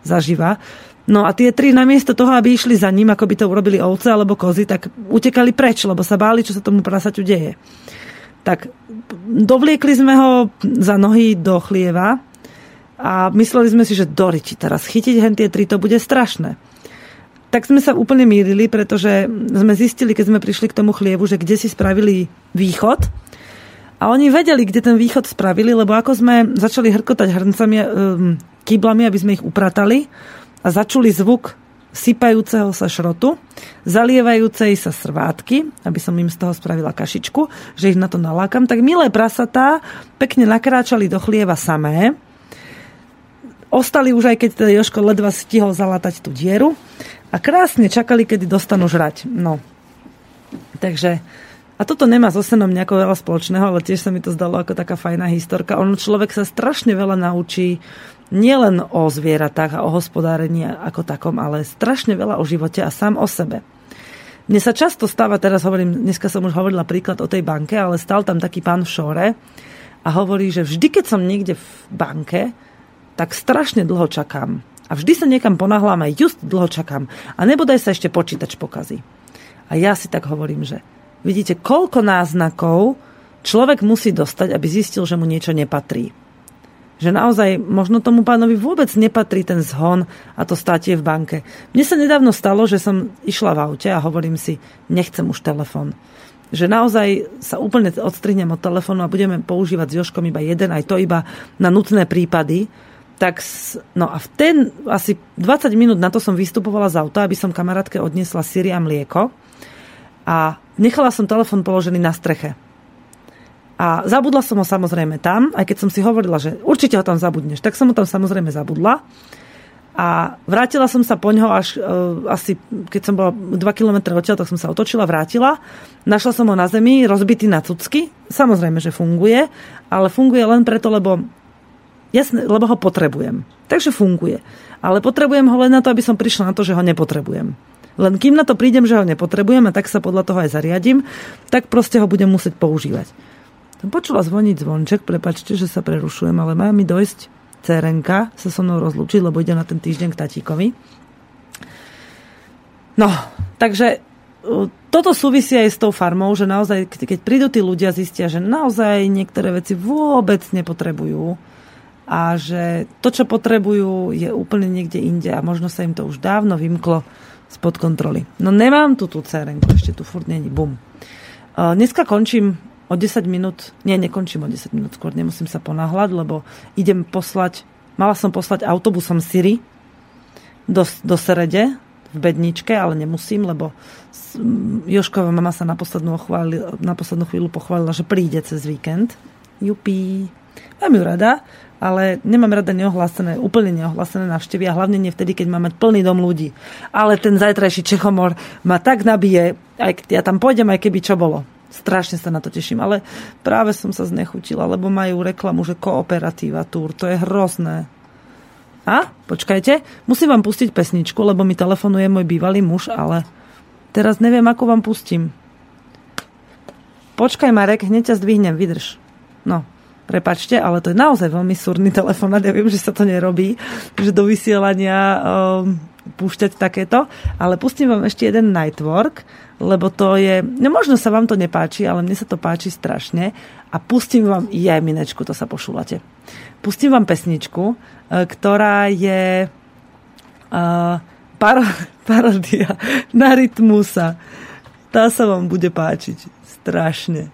zaživa. No a tie tri namiesto toho, aby išli za ním, ako by to urobili ovce alebo kozy, tak utekali preč, lebo sa báli, čo sa tomu prasaťu deje. Tak dovliekli sme ho za nohy do chlieva a mysleli sme si, že doriči teraz chytiť hen tie tri, to bude strašné. Tak sme sa úplne mýlili, pretože sme zistili, keď sme prišli k tomu chlievu, že kde si spravili východ a oni vedeli, kde ten východ spravili, lebo ako sme začali hrkotať hrncami, um, kýblami, aby sme ich upratali a začuli zvuk sypajúceho sa šrotu, zalievajúcej sa srvátky, aby som im z toho spravila kašičku, že ich na to nalákam, tak milé prasatá pekne nakráčali do chlieva samé. Ostali už aj keď teda Joško ledva stihol zalatať tú dieru a krásne čakali, kedy dostanú žrať. No. Takže a toto nemá so senom nejako veľa spoločného, ale tiež sa mi to zdalo ako taká fajná historka. On človek sa strašne veľa naučí nielen o zvieratách a o hospodárení ako takom, ale strašne veľa o živote a sám o sebe. Mne sa často stáva, teraz hovorím, dneska som už hovorila príklad o tej banke, ale stal tam taký pán v šore a hovorí, že vždy, keď som niekde v banke, tak strašne dlho čakám. A vždy sa niekam ponahlám a just dlho čakám. A nebodaj sa ešte počítač pokazí. A ja si tak hovorím, že vidíte, koľko náznakov človek musí dostať, aby zistil, že mu niečo nepatrí že naozaj možno tomu pánovi vôbec nepatrí ten zhon a to státie v banke. Mne sa nedávno stalo, že som išla v aute a hovorím si, nechcem už telefon. Že naozaj sa úplne odstrihnem od telefónu a budeme používať s Joškom iba jeden, aj to iba na nutné prípady. Tak, no a v ten asi 20 minút na to som vystupovala z auta, aby som kamarátke odniesla syri a mlieko. A nechala som telefon položený na streche. A zabudla som ho samozrejme tam, aj keď som si hovorila, že určite ho tam zabudneš, tak som ho tam samozrejme zabudla. A vrátila som sa po ňoho až uh, asi, keď som bola 2 km odtiaľ, tak som sa otočila, vrátila. Našla som ho na zemi, rozbitý na cucky. Samozrejme, že funguje, ale funguje len preto, lebo, jasne, lebo ho potrebujem. Takže funguje. Ale potrebujem ho len na to, aby som prišla na to, že ho nepotrebujem. Len kým na to prídem, že ho nepotrebujem a tak sa podľa toho aj zariadím, tak proste ho budem musieť používať. Som počula zvoniť zvonček, prepačte, že sa prerušujem, ale má mi dojsť cerenka sa so mnou rozlúčiť, lebo ide na ten týždeň k tatíkovi. No, takže toto súvisí aj s tou farmou, že naozaj, keď prídu tí ľudia, zistia, že naozaj niektoré veci vôbec nepotrebujú a že to, čo potrebujú, je úplne niekde inde a možno sa im to už dávno vymklo spod kontroly. No nemám tu tú cerenku, ešte tu furt není, bum. Dneska končím o 10 minút, nie, nekončím o 10 minút, skôr nemusím sa ponáhľať, lebo idem poslať, mala som poslať autobusom Siri do, do Serede, v bedničke, ale nemusím, lebo Jošková mama sa na poslednú, chváli, na poslednú chvíľu pochválila, že príde cez víkend. Jupí. Mám ju rada, ale nemám rada neohlásené, úplne neohlásené návštevy a hlavne nie vtedy, keď máme plný dom ľudí. Ale ten zajtrajší Čechomor ma tak nabije, aj ja tam pôjdem, aj keby čo bolo. Strašne sa na to teším, ale práve som sa znechutila, lebo majú reklamu, že kooperatíva túr. To je hrozné. A? Počkajte, musím vám pustiť pesničku, lebo mi telefonuje môj bývalý muž, ale teraz neviem, ako vám pustím. Počkaj, Marek, hneď ťa zdvihnem, vydrž. No, prepačte, ale to je naozaj veľmi surný telefonát. Ja viem, že sa to nerobí, že do vysielania um, púšťať takéto, ale pustím vám ešte jeden Nightwork, lebo to je, no možno sa vám to nepáči, ale mne sa to páči strašne a pustím vám, je minečku, to sa pošúlate. Pustím vám pesničku, e, ktorá je uh, paro, parodia na rytmusa. Tá sa vám bude páčiť strašne.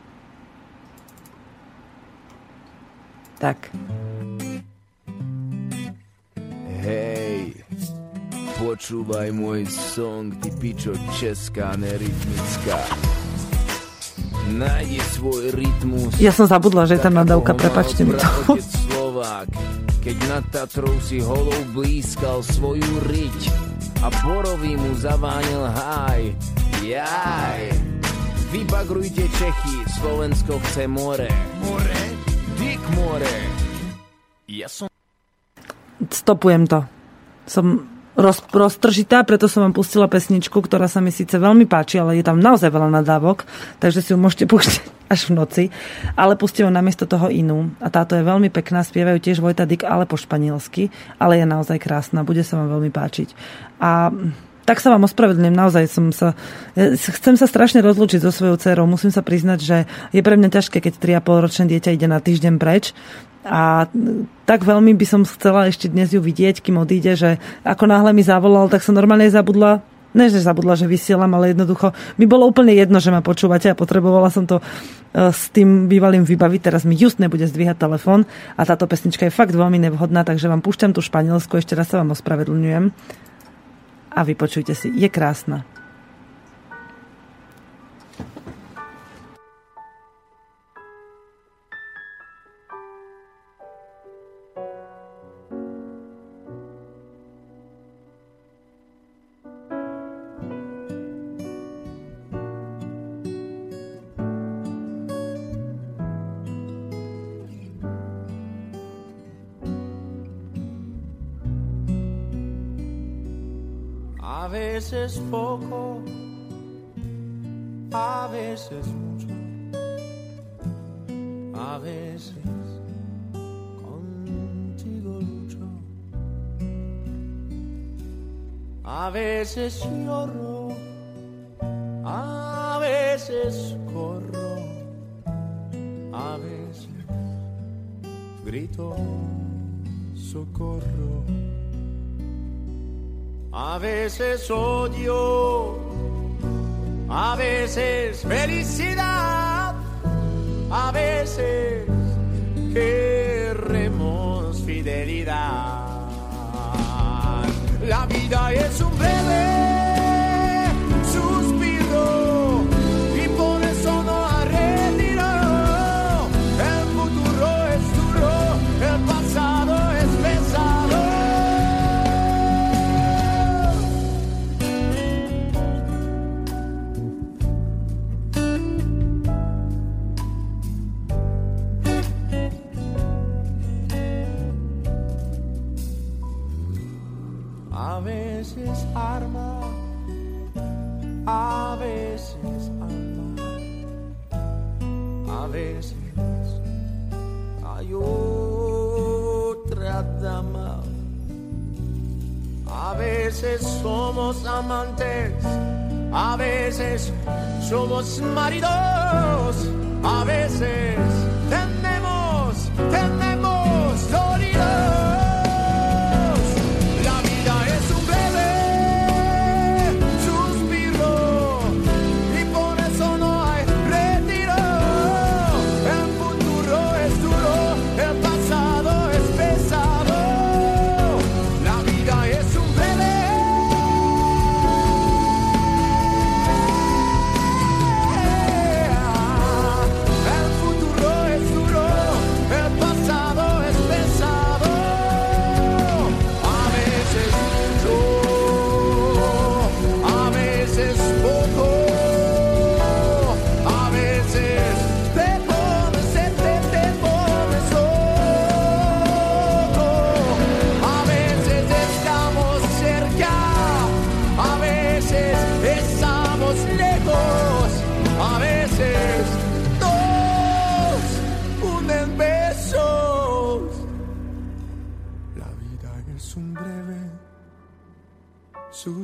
Tak. Počúvaj môj song, ty pičo česká, nerytmická. Nájdi svoj rytmus. Ja som zabudla, že je tam nadávka, prepačte mi to. Slovák, keď nad Tatrou si holou blízkal svoju riť a borový mu zavánil háj. Jaj. Vybagrujte Čechy, Slovensko chce more. More? Dick more. Ja som stopujem to. Som roz, roztržitá, preto som vám pustila pesničku, ktorá sa mi síce veľmi páči, ale je tam naozaj veľa nadávok, takže si ju môžete púšťať až v noci, ale pustím namiesto toho inú. A táto je veľmi pekná, spievajú tiež Vojta Dick, ale po španielsky, ale je naozaj krásna, bude sa vám veľmi páčiť. A tak sa vám ospravedlňujem, naozaj som sa, chcem sa strašne rozlúčiť so svojou dcerou. Musím sa priznať, že je pre mňa ťažké, keď 3,5 ročné dieťa ide na týždeň preč, a tak veľmi by som chcela ešte dnes ju vidieť, kým odíde, že ako náhle mi zavolal, tak som normálne zabudla ne, že zabudla, že vysielam, ale jednoducho mi bolo úplne jedno, že ma počúvate a potrebovala som to e, s tým bývalým vybaviť. Teraz mi just nebude zdvíhať telefón a táto pesnička je fakt veľmi nevhodná, takže vám púšťam tú španielsku, ešte raz sa vám ospravedlňujem a vypočujte si, je krásna. A veces arma, a veces ama, a veces hay otra dama. A veces somos amantes, a veces somos maridos, a veces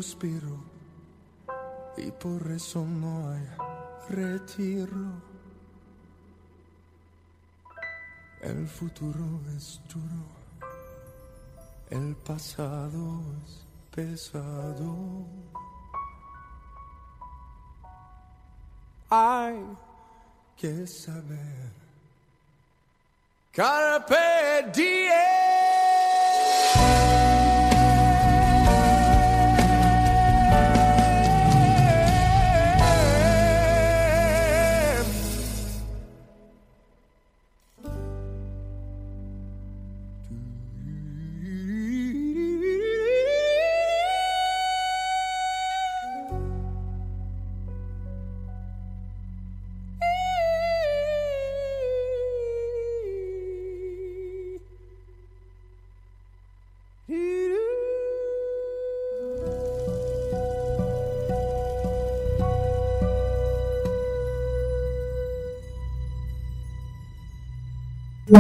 suspiro y por eso no hay retiro. El futuro es duro, el pasado es pesado. Hay que saber. Carpe. Ty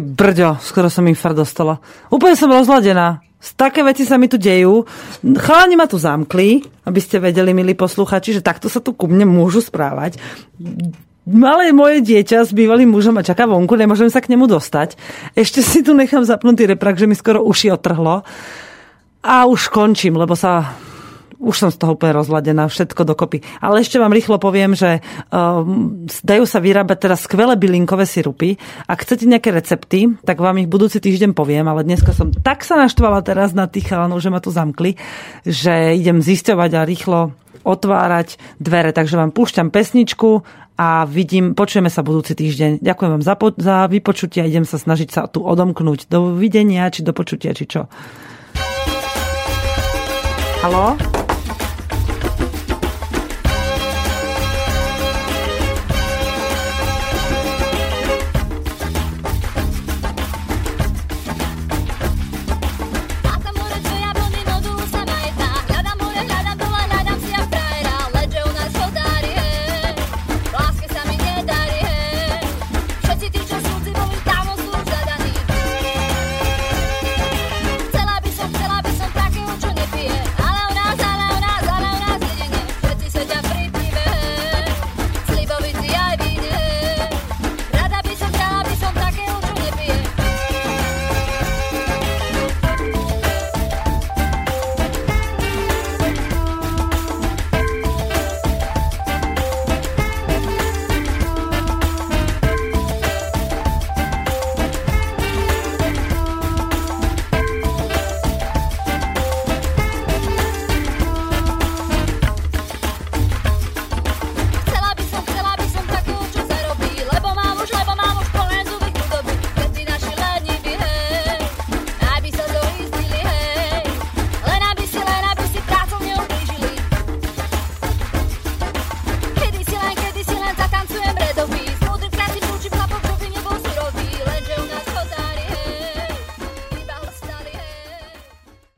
brďo, skoro som infarkt dostala. Úplne som rozladená. Také veci sa mi tu dejú. Chalani ma tu zamkli, aby ste vedeli, milí posluchači, že takto sa tu ku mne môžu správať. Malé moje dieťa s bývalým mužom a čaká vonku, nemôžem sa k nemu dostať. Ešte si tu nechám zapnutý reprak, že mi skoro uši otrhlo. A už končím, lebo sa už som z toho úplne rozladená, všetko dokopy. Ale ešte vám rýchlo poviem, že um, dajú sa vyrábať teraz skvelé bylinkové sirupy. Ak chcete nejaké recepty, tak vám ich budúci týždeň poviem, ale dneska som tak sa naštvala teraz na tých chalanov, že ma tu zamkli, že idem zisťovať a rýchlo otvárať dvere. Takže vám púšťam pesničku a vidím, počujeme sa budúci týždeň. Ďakujem vám za, po, za vypočutie a idem sa snažiť sa tu odomknúť. Do videnia, či do počutia, či čo. Halo?